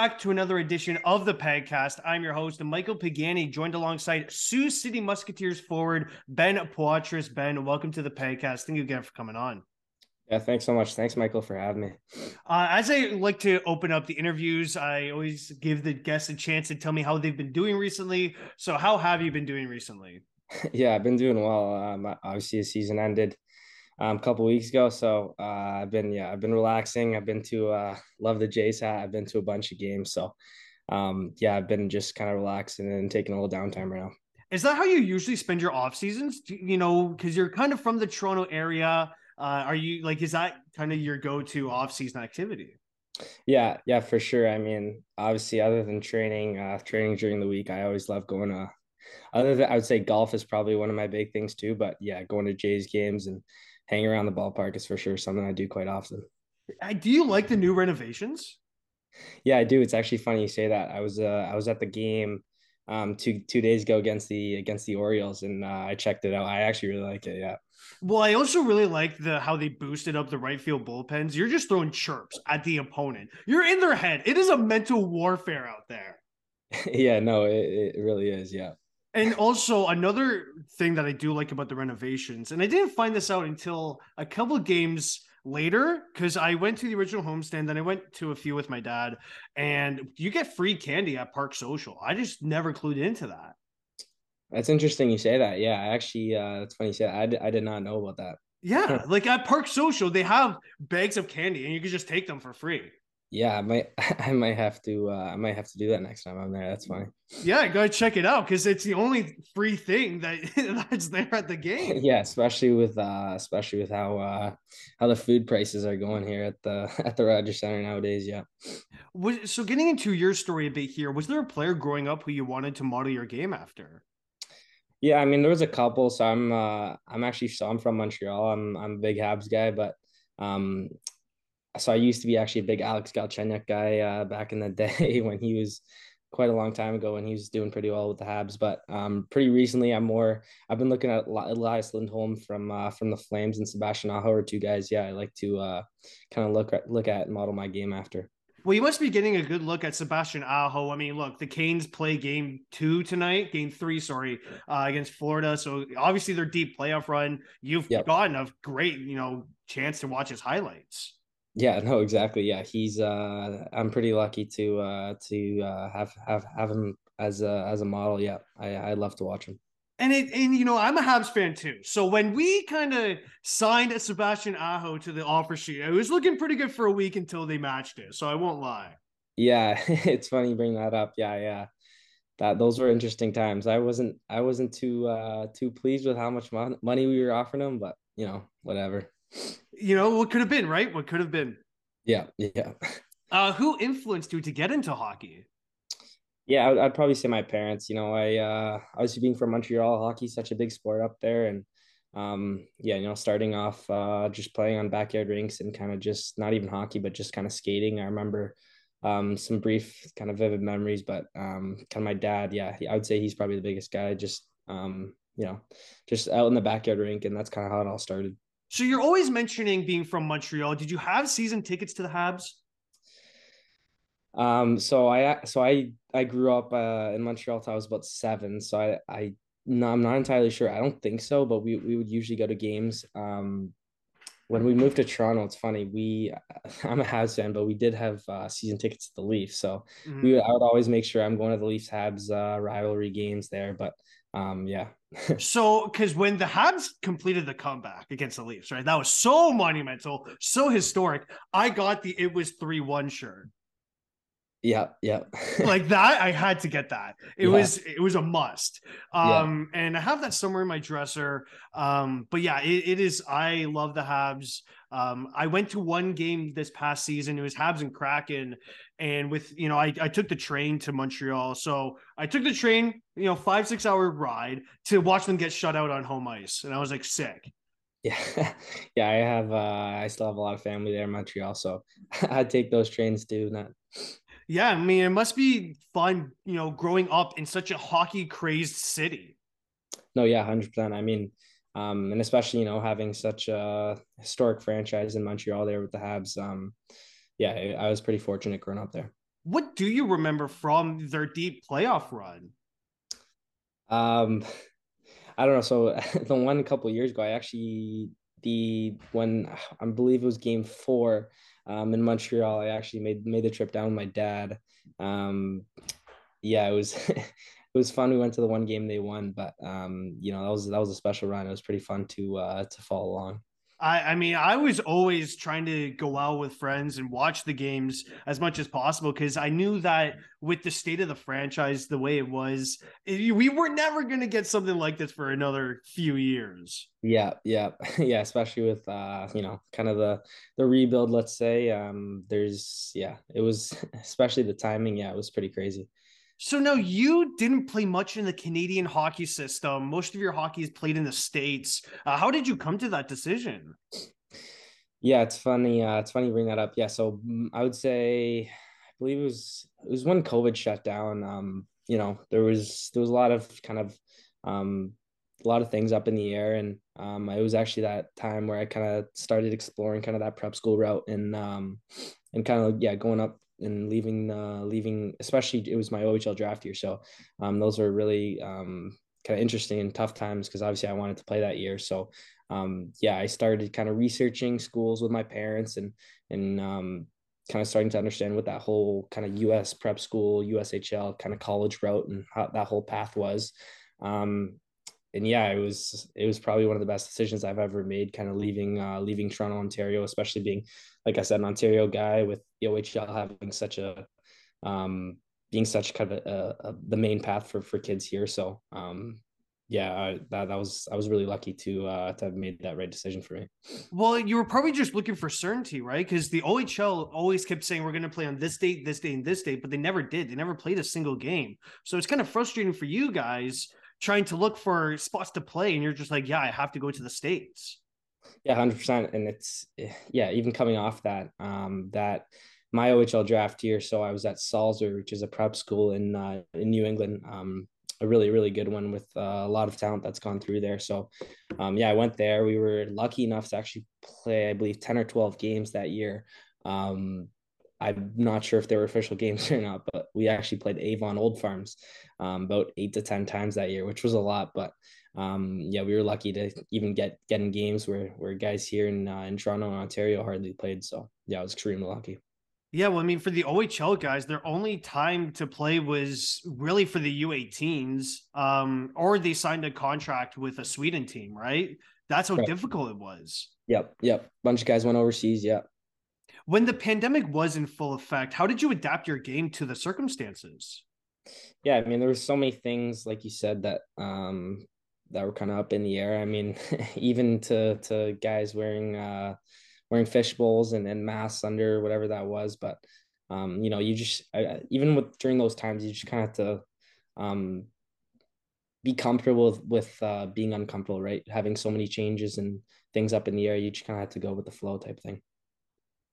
back to another edition of the podcast. I'm your host, Michael Pagani, joined alongside Sioux City Musketeers forward Ben Poitras. Ben, welcome to the podcast. Thank you again for coming on. Yeah, thanks so much. Thanks, Michael, for having me. Uh, as I like to open up the interviews, I always give the guests a chance to tell me how they've been doing recently. So, how have you been doing recently? yeah, I've been doing well. Um, obviously, the season ended um, a couple weeks ago. So uh, I've been yeah, I've been relaxing. I've been to uh, love the Jays hat. I've been to a bunch of games. So um, yeah, I've been just kind of relaxing and taking a little downtime right now. Is that how you usually spend your off seasons? You know, because you're kind of from the Toronto area. Uh, are you like is that kind of your go-to off-season activity? Yeah, yeah, for sure. I mean, obviously, other than training, uh, training during the week, I always love going to. Other than I would say golf is probably one of my big things too, but yeah, going to Jays games and hang around the ballpark is for sure something I do quite often. Do you like the new renovations? Yeah, I do. It's actually funny you say that. I was uh, I was at the game um two two days ago against the against the Orioles and uh, I checked it out. I actually really like it. Yeah. Well, I also really like the how they boosted up the right field bullpens. You're just throwing chirps at the opponent. You're in their head. It is a mental warfare out there. yeah, no, it, it really is. Yeah. And also another thing that I do like about the renovations, and I didn't find this out until a couple games later because I went to the original homestand, then I went to a few with my dad, and you get free candy at Park Social. I just never clued into that. That's interesting you say that. Yeah, actually, uh, that's funny you say that. I, d- I did not know about that. Yeah, like at Park Social, they have bags of candy, and you can just take them for free yeah, I might I might have to uh, I might have to do that next time I'm there. That's funny. Yeah, go check it out because it's the only free thing that that's there at the game. yeah, especially with uh especially with how uh how the food prices are going here at the at the Rogers Center nowadays. Yeah. Was so getting into your story a bit here, was there a player growing up who you wanted to model your game after? Yeah, I mean there was a couple. So I'm uh I'm actually so I'm from Montreal. I'm I'm a big Habs guy, but um so I used to be actually a big Alex Galchenyuk guy uh, back in the day when he was quite a long time ago when he was doing pretty well with the Habs. But um, pretty recently, I'm more I've been looking at Elias Lindholm from uh, from the Flames and Sebastian Aho are two guys. Yeah, I like to uh, kind of look at look at and model my game after. Well, you must be getting a good look at Sebastian Aho. I mean, look, the Canes play game two tonight, game three, sorry, uh, against Florida. So obviously their deep playoff run. You've yep. gotten a great, you know, chance to watch his highlights. Yeah, no, exactly. Yeah, he's. Uh, I'm pretty lucky to uh, to uh, have have have him as a as a model. Yeah, I I love to watch him. And it and you know I'm a Habs fan too. So when we kind of signed a Sebastian Aho to the offer sheet, it was looking pretty good for a week until they matched it. So I won't lie. Yeah, it's funny you bring that up. Yeah, yeah. That those were interesting times. I wasn't I wasn't too uh too pleased with how much money we were offering him, but you know whatever you know what could have been, right? What could have been. Yeah, yeah. Uh, who influenced you to get into hockey? Yeah, I'd, I'd probably say my parents. You know, I uh, obviously being from Montreal, hockey such a big sport up there, and um, yeah, you know, starting off uh, just playing on backyard rinks and kind of just not even hockey, but just kind of skating. I remember um, some brief, kind of vivid memories, but um, kind of my dad, yeah, I would say he's probably the biggest guy. Just um, you know, just out in the backyard rink, and that's kind of how it all started. So you're always mentioning being from Montreal. Did you have season tickets to the Habs? Um, so I so I I grew up uh, in Montreal until I was about seven. So I I no, I'm not entirely sure. I don't think so, but we we would usually go to games. Um, when we moved to Toronto, it's funny. We I'm a Habs fan, but we did have uh, season tickets to the Leafs, so mm-hmm. we I would always make sure I'm going to the Leafs Habs uh, rivalry games there. But um, yeah. so, because when the Habs completed the comeback against the Leafs, right, that was so monumental, so historic. I got the it was three one shirt. Yeah, yeah. like that, I had to get that. It yeah. was it was a must. Um, yeah. and I have that somewhere in my dresser. Um, but yeah, it, it is. I love the Habs. Um, I went to one game this past season. It was Habs and Kraken, and with you know, I, I took the train to Montreal. So I took the train, you know, five six hour ride to watch them get shut out on home ice, and I was like sick. Yeah, yeah. I have. Uh, I still have a lot of family there in Montreal, so I take those trains too. Not yeah, I mean, it must be fun, you know, growing up in such a hockey crazed city. No, yeah, hundred percent. I mean, um, and especially you know having such a historic franchise in Montreal there with the Habs. Um, yeah, I was pretty fortunate growing up there. What do you remember from their deep playoff run? Um, I don't know. So the one couple years ago, I actually the when I believe it was game four um, in Montreal. I actually made made the trip down with my dad. Um, yeah, it was it was fun. We went to the one game they won, but um, you know that was that was a special run. It was pretty fun to uh, to follow along. I, I mean, I was always trying to go out with friends and watch the games as much as possible because I knew that with the state of the franchise the way it was, it, we were never going to get something like this for another few years. Yeah, yeah, yeah. Especially with uh, you know, kind of the the rebuild. Let's say, um, there's yeah, it was especially the timing. Yeah, it was pretty crazy. So no, you didn't play much in the Canadian hockey system. Most of your hockey is played in the states. Uh, how did you come to that decision? Yeah, it's funny. Uh, it's funny you bring that up. Yeah, so mm, I would say, I believe it was it was when COVID shut down. Um, you know, there was there was a lot of kind of um, a lot of things up in the air, and um, it was actually that time where I kind of started exploring kind of that prep school route and um, and kind of yeah going up and leaving uh, leaving especially it was my OHL draft year. So um, those were really um, kind of interesting and tough times because obviously I wanted to play that year. So um, yeah I started kind of researching schools with my parents and and um, kind of starting to understand what that whole kind of US prep school USHL kind of college route and how that whole path was. Um, and yeah, it was it was probably one of the best decisions I've ever made. Kind of leaving uh, leaving Toronto, Ontario, especially being like I said, an Ontario guy with the OHL having such a um, being such kind of a, a, the main path for for kids here. So um, yeah, I, that that was I was really lucky to uh, to have made that right decision for me. Well, you were probably just looking for certainty, right? Because the OHL always kept saying we're going to play on this date, this date, and this date, but they never did. They never played a single game. So it's kind of frustrating for you guys trying to look for spots to play and you're just like yeah i have to go to the states. Yeah 100% and it's yeah even coming off that um that my ohl draft year so i was at Salisbury which is a prep school in uh, in new england um a really really good one with uh, a lot of talent that's gone through there so um yeah i went there. We were lucky enough to actually play i believe 10 or 12 games that year um I'm not sure if they were official games or not, but we actually played Avon Old Farms um, about eight to ten times that year, which was a lot. But um, yeah, we were lucky to even get get in games where where guys here in uh, in Toronto and Ontario hardly played. So yeah, I was extremely lucky. Yeah, well, I mean, for the OHL guys, their only time to play was really for the U18s, um, or they signed a contract with a Sweden team, right? That's how right. difficult it was. Yep, yep. Bunch of guys went overseas. Yep. When the pandemic was in full effect, how did you adapt your game to the circumstances? Yeah, I mean, there were so many things, like you said, that um that were kind of up in the air. I mean, even to to guys wearing uh wearing fish bowls and, and masks under whatever that was. But um, you know, you just I, even with during those times, you just kind of have to um be comfortable with, with uh, being uncomfortable, right? Having so many changes and things up in the air, you just kind of have to go with the flow type thing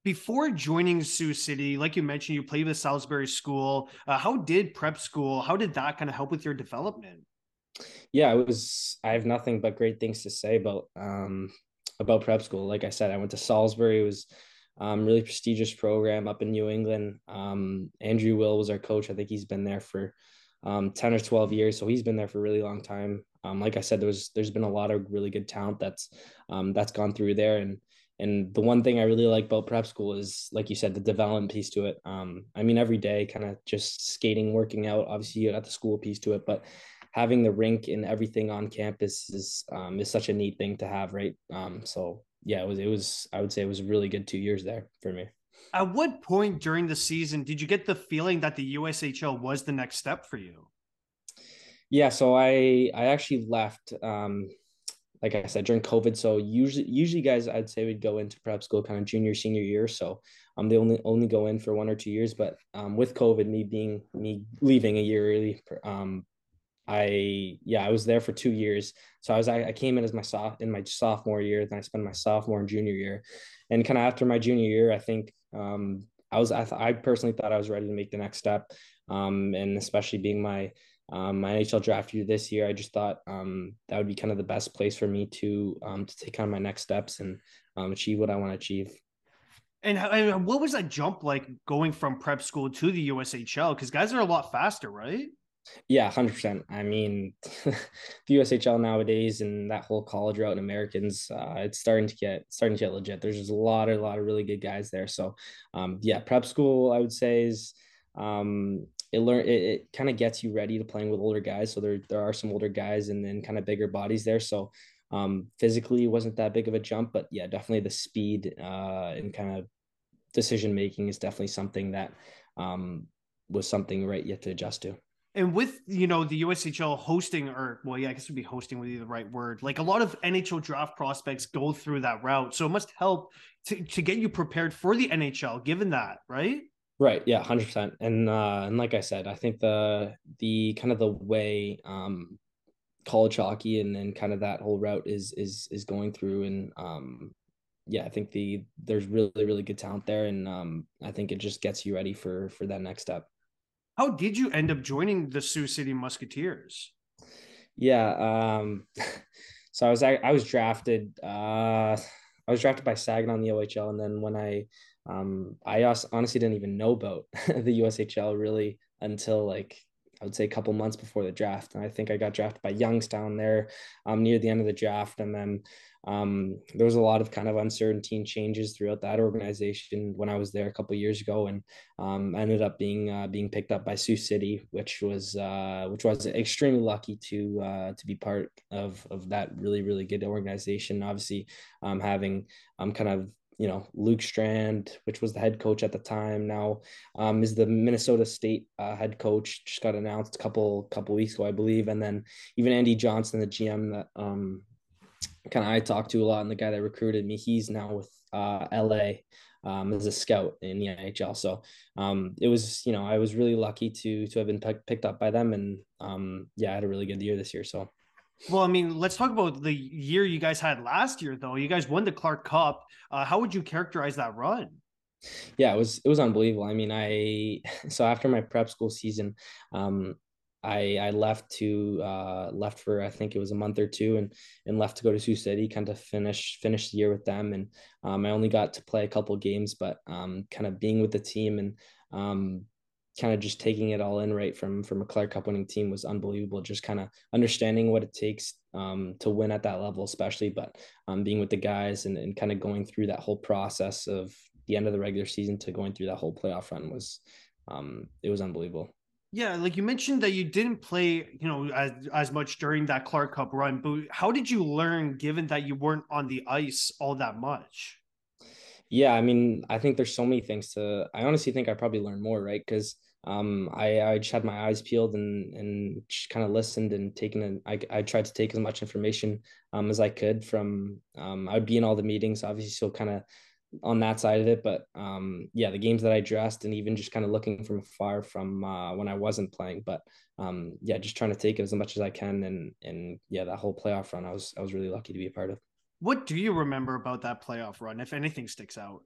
before joining Sioux City, like you mentioned, you played with Salisbury School. Uh, how did prep school? How did that kind of help with your development? Yeah, it was. I have nothing but great things to say about um, about prep school. Like I said, I went to Salisbury. It was um, really prestigious program up in New England. Um, Andrew Will was our coach. I think he's been there for um, 10 or 12 years. So he's been there for a really long time. Um, like I said, there was, there's been a lot of really good talent that's, um, that's gone through there. And and the one thing I really like about prep school is, like you said, the development piece to it. Um, I mean, every day, kind of just skating, working out. Obviously, you got the school piece to it, but having the rink and everything on campus is um, is such a neat thing to have, right? Um, so yeah, it was it was I would say it was a really good two years there for me. At what point during the season did you get the feeling that the USHL was the next step for you? Yeah, so I I actually left. Um, like I said, during COVID. So usually, usually guys, I'd say we'd go into prep school kind of junior, senior year. So um, they only only go in for one or two years. But um, with COVID, me being me leaving a year early, um, I yeah, I was there for two years. So I was I, I came in as my soft in my sophomore year, then I spent my sophomore and junior year, and kind of after my junior year, I think um, I was I, th- I personally thought I was ready to make the next step, um, and especially being my um, my NHL draft year this year, I just thought um, that would be kind of the best place for me to um, to take on my next steps and um, achieve what I want to achieve. And, and what was that jump like going from prep school to the USHL? Because guys are a lot faster, right? Yeah, hundred percent. I mean, the USHL nowadays and that whole college route in Americans, uh, it's starting to get starting to get legit. There's just a lot, a lot of really good guys there. So, um, yeah, prep school, I would say is, um, it learn it, it kind of gets you ready to playing with older guys. So there there are some older guys and then kind of bigger bodies there. So, um, physically wasn't that big of a jump, but yeah, definitely the speed uh, and kind of decision making is definitely something that um, was something right yet to adjust to and with you know the USHL hosting or well yeah I guess it would be hosting would be the right word like a lot of NHL draft prospects go through that route so it must help to, to get you prepared for the NHL given that right right yeah 100% and uh and like I said I think the the kind of the way um college hockey and then kind of that whole route is is is going through and um yeah I think the there's really really good talent there and um I think it just gets you ready for for that next step how did you end up joining the Sioux City Musketeers? Yeah, um, so I was I, was drafted. Uh, I was drafted by Saginaw on the OHL, and then when I um, I honestly didn't even know about the USHL really until like I would say a couple months before the draft. And I think I got drafted by Youngstown there um, near the end of the draft. And then um, there was a lot of kind of uncertainty and changes throughout that organization when I was there a couple years ago, and um, ended up being uh, being picked up by Sioux City, which was uh, which was extremely lucky to uh, to be part of of that really really good organization. Obviously, um, having um, kind of you know Luke Strand, which was the head coach at the time, now um, is the Minnesota State uh, head coach. Just got announced a couple couple weeks ago, I believe, and then even Andy Johnson, the GM that um, kind of I talked to a lot, and the guy that recruited me, he's now with uh, LA um, as a scout in the NHL. So um, it was, you know, I was really lucky to to have been p- picked up by them, and um, yeah, I had a really good year this year. So. Well, I mean, let's talk about the year you guys had last year, though. You guys won the Clark Cup. Uh, how would you characterize that run? Yeah, it was it was unbelievable. I mean, I so after my prep school season, um, I I left to uh, left for I think it was a month or two and and left to go to Sioux City, kind of finish finish the year with them. And um, I only got to play a couple games, but um, kind of being with the team and um, kind of just taking it all in right from from a Clark Cup winning team was unbelievable. Just kind of understanding what it takes um, to win at that level, especially, but um, being with the guys and, and kind of going through that whole process of the end of the regular season to going through that whole playoff run was um, it was unbelievable. Yeah, like you mentioned that you didn't play, you know, as as much during that Clark Cup run, but how did you learn given that you weren't on the ice all that much? Yeah, I mean, I think there's so many things to I honestly think I probably learned more, right? Because um I I just had my eyes peeled and and just kind of listened and taken and I I tried to take as much information um as I could from um I'd be in all the meetings, obviously so kind of on that side of it. But um, yeah, the games that I dressed and even just kind of looking from afar from uh, when I wasn't playing. But um, yeah, just trying to take it as much as I can. And and yeah, that whole playoff run, I was I was really lucky to be a part of. What do you remember about that playoff run, if anything sticks out?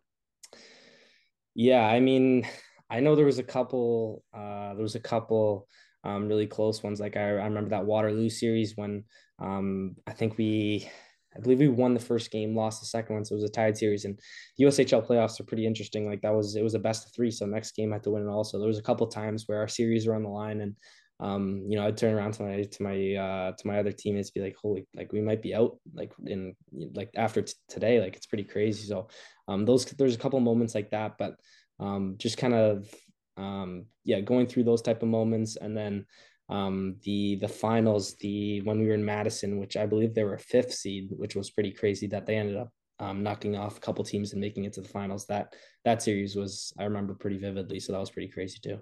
Yeah, I mean, I know there was a couple. Uh, there was a couple um, really close ones. Like I, I remember that Waterloo series when um, I think we I believe we won the first game, lost the second one, so it was a tied series. And the USHL playoffs are pretty interesting. Like that was it was a best of three, so next game I had to win it also. There was a couple times where our series were on the line, and um, you know, I'd turn around to my to my uh to my other teammates, be like, "Holy, like we might be out like in like after t- today, like it's pretty crazy." So, um, those there's a couple moments like that, but um, just kind of um, yeah, going through those type of moments, and then um, the the finals, the when we were in Madison, which I believe they were a fifth seed, which was pretty crazy that they ended up um, knocking off a couple teams and making it to the finals. That that series was I remember pretty vividly, so that was pretty crazy too.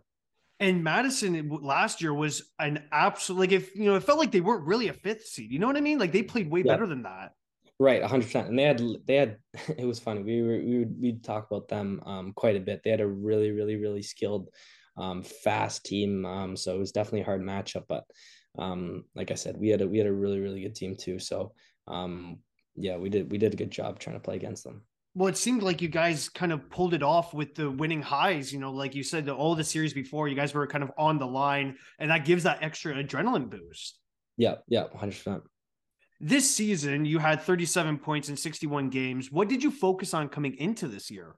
And Madison last year was an absolute like if you know it felt like they weren't really a fifth seed. You know what I mean? Like they played way yeah. better than that. Right, hundred percent. And they had they had it was funny. We were we would we'd talk about them um, quite a bit. They had a really really really skilled um, fast team. Um, so it was definitely a hard matchup. But um, like I said, we had a we had a really really good team too. So um, yeah, we did we did a good job trying to play against them. Well, it seemed like you guys kind of pulled it off with the winning highs. You know, like you said, the, all the series before, you guys were kind of on the line, and that gives that extra adrenaline boost. Yeah, yeah, hundred percent. This season, you had 37 points in 61 games. What did you focus on coming into this year?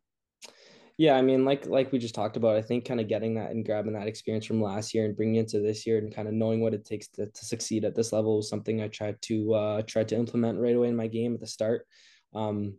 Yeah, I mean, like like we just talked about, I think kind of getting that and grabbing that experience from last year and bringing it to this year and kind of knowing what it takes to, to succeed at this level was something I tried to uh tried to implement right away in my game at the start. Um,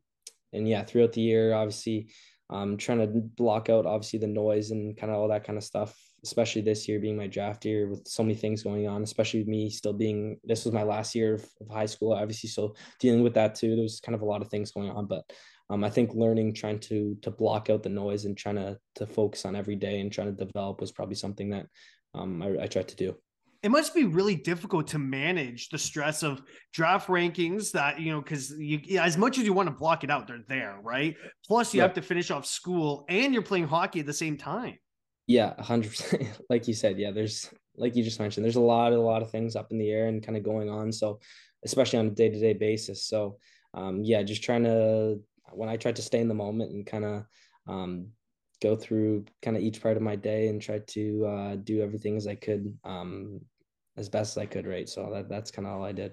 and yeah, throughout the year, obviously, um, trying to block out obviously the noise and kind of all that kind of stuff. Especially this year being my draft year with so many things going on, especially with me still being this was my last year of, of high school, obviously, so dealing with that too. There was kind of a lot of things going on, but um, I think learning, trying to to block out the noise and trying to to focus on every day and trying to develop was probably something that um, I, I tried to do it must be really difficult to manage the stress of draft rankings that you know because you as much as you want to block it out they're there right plus you yeah. have to finish off school and you're playing hockey at the same time yeah 100% like you said yeah there's like you just mentioned there's a lot a lot of things up in the air and kind of going on so especially on a day-to-day basis so um, yeah just trying to when I tried to stay in the moment and kind of um, go through kind of each part of my day and try to uh, do everything as I could, um, as best as I could, right? So that, that's kind of all I did.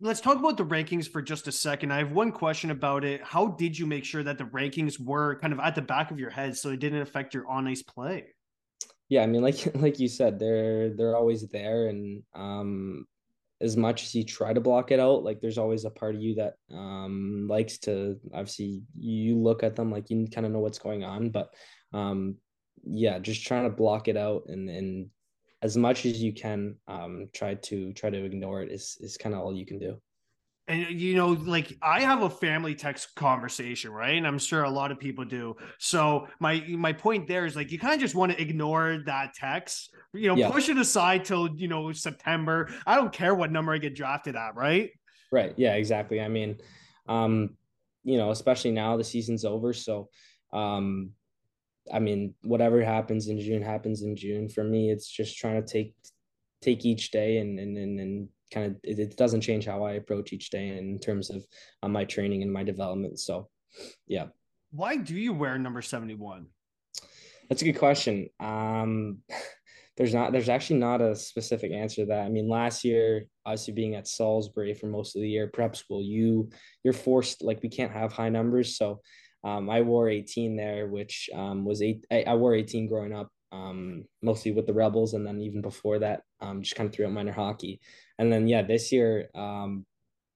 Let's talk about the rankings for just a second. I have one question about it. How did you make sure that the rankings were kind of at the back of your head so it didn't affect your on ice play? Yeah, I mean, like like you said, they're they're always there, and um, as much as you try to block it out, like there's always a part of you that um, likes to obviously you look at them like you kind of know what's going on, but um, yeah, just trying to block it out and and as much as you can um, try to try to ignore it is is kind of all you can do. And you know like i have a family text conversation right? And i'm sure a lot of people do. So my my point there is like you kind of just want to ignore that text. You know yeah. push it aside till you know september. I don't care what number i get drafted at right? Right. Yeah exactly. I mean um you know especially now the season's over. So um i mean whatever happens in june happens in june for me it's just trying to take take each day and and and, and kind of it, it, doesn't change how I approach each day in terms of uh, my training and my development. So, yeah. Why do you wear number 71? That's a good question. Um, there's not, there's actually not a specific answer to that. I mean, last year, obviously being at Salisbury for most of the year, prep school, you, you're forced, like we can't have high numbers. So, um, I wore 18 there, which um, was eight. I, I wore 18 growing up, um, mostly with the Rebels, and then even before that, um, just kind of throughout minor hockey. And then yeah, this year, um,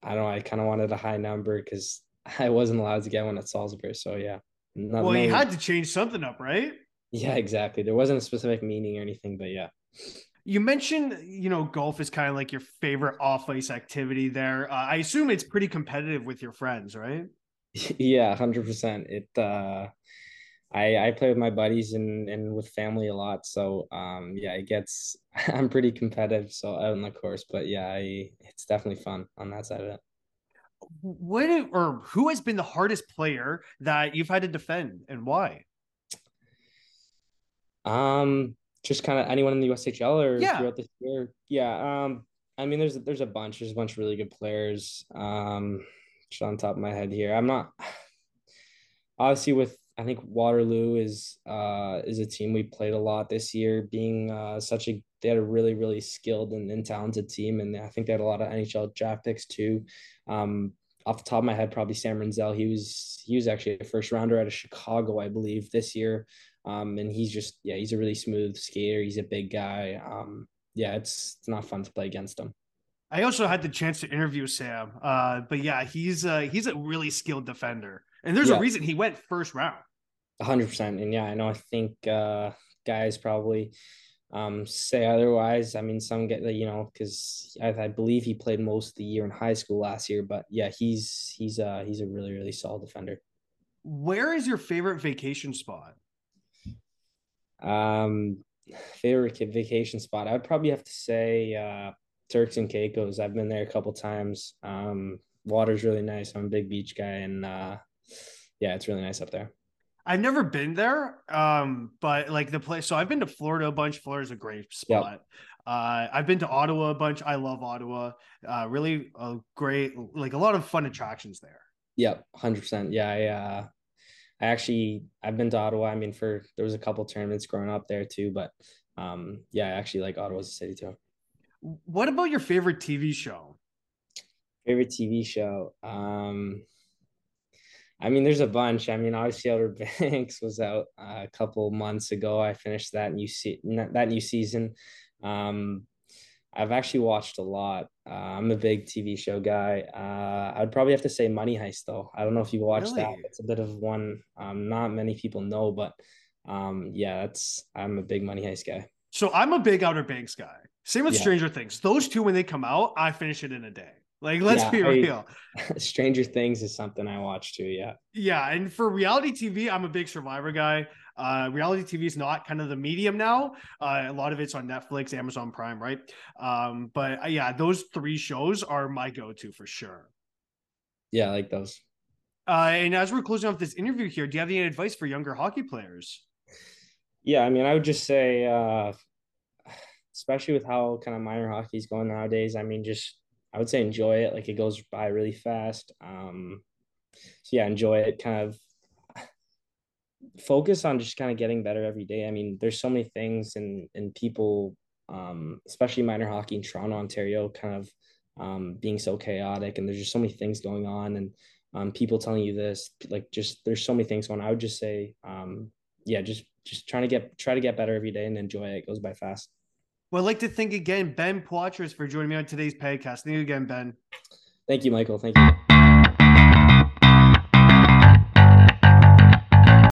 I don't know, I kind of wanted a high number because I wasn't allowed to get one at Salisbury. So yeah. Not, well, you had to change something up, right? Yeah, exactly. There wasn't a specific meaning or anything, but yeah. You mentioned, you know, golf is kind of like your favorite off ice activity there. Uh, I assume it's pretty competitive with your friends, right? Yeah, 100%. It, uh, I, I play with my buddies and, and with family a lot. So um, yeah, it gets I'm pretty competitive so out on the course, but yeah, I, it's definitely fun on that side of it. What or who has been the hardest player that you've had to defend and why? Um, just kind of anyone in the USHL or yeah. throughout this year. Yeah. Um, I mean, there's there's a bunch. There's a bunch of really good players. Um, on top of my head here, I'm not obviously with I think Waterloo is uh, is a team we played a lot this year, being uh, such a they had a really really skilled and, and talented team, and I think they had a lot of NHL draft picks too. Um, off the top of my head, probably Sam Rinzel. He was he was actually a first rounder out of Chicago, I believe, this year. Um, and he's just yeah, he's a really smooth skater. He's a big guy. Um, yeah, it's it's not fun to play against him. I also had the chance to interview Sam, uh, but yeah, he's uh, he's a really skilled defender. And there's yeah. a reason he went first round. 100%. And yeah, I know I think uh, guys probably um, say otherwise. I mean, some get the you know because I, I, believe he played most of the year in high school last year. But yeah, he's he's uh he's a really really solid defender. Where is your favorite vacation spot? Um, favorite vacation spot. I'd probably have to say uh, Turks and Caicos. I've been there a couple times. Um, water's really nice. I'm a big beach guy, and uh, yeah, it's really nice up there. I've never been there, um, but like the place. So I've been to Florida a bunch. Florida's a great spot. Yep. Uh, I've been to Ottawa a bunch. I love Ottawa. Uh, really a great, like a lot of fun attractions there. Yep, hundred percent. Yeah, I, uh, I actually I've been to Ottawa. I mean, for there was a couple tournaments growing up there too, but um, yeah, I actually like Ottawa's a city too. What about your favorite TV show? Favorite TV show? Um, I mean, there's a bunch. I mean, obviously, Outer Banks was out uh, a couple months ago. I finished that new se- that new season. Um, I've actually watched a lot. Uh, I'm a big TV show guy. Uh, I'd probably have to say Money Heist, though. I don't know if you watched really? that. It's a bit of one. Um, not many people know, but um, yeah, that's I'm a big Money Heist guy. So I'm a big Outer Banks guy. Same with yeah. Stranger Things. Those two, when they come out, I finish it in a day. Like, let's yeah, be real. I, Stranger Things is something I watch too. Yeah. Yeah. And for reality TV, I'm a big Survivor guy. Uh, reality TV is not kind of the medium now. Uh, a lot of it's on Netflix, Amazon Prime, right? Um, but uh, yeah, those three shows are my go to for sure. Yeah, I like those. Uh, and as we're closing off this interview here, do you have any advice for younger hockey players? Yeah, I mean, I would just say, uh, especially with how kind of minor hockey is going nowadays, I mean, just I would say enjoy it. Like it goes by really fast. Um, so yeah, enjoy it. Kind of focus on just kind of getting better every day. I mean, there's so many things and and people, um, especially minor hockey in Toronto, Ontario, kind of um, being so chaotic, and there's just so many things going on, and um, people telling you this, like just there's so many things going. on. I would just say, um, yeah, just just trying to get try to get better every day and enjoy it. It goes by fast. Well, I'd like to thank again Ben Poitras for joining me on today's podcast. Thank you again, Ben. Thank you, Michael. Thank you.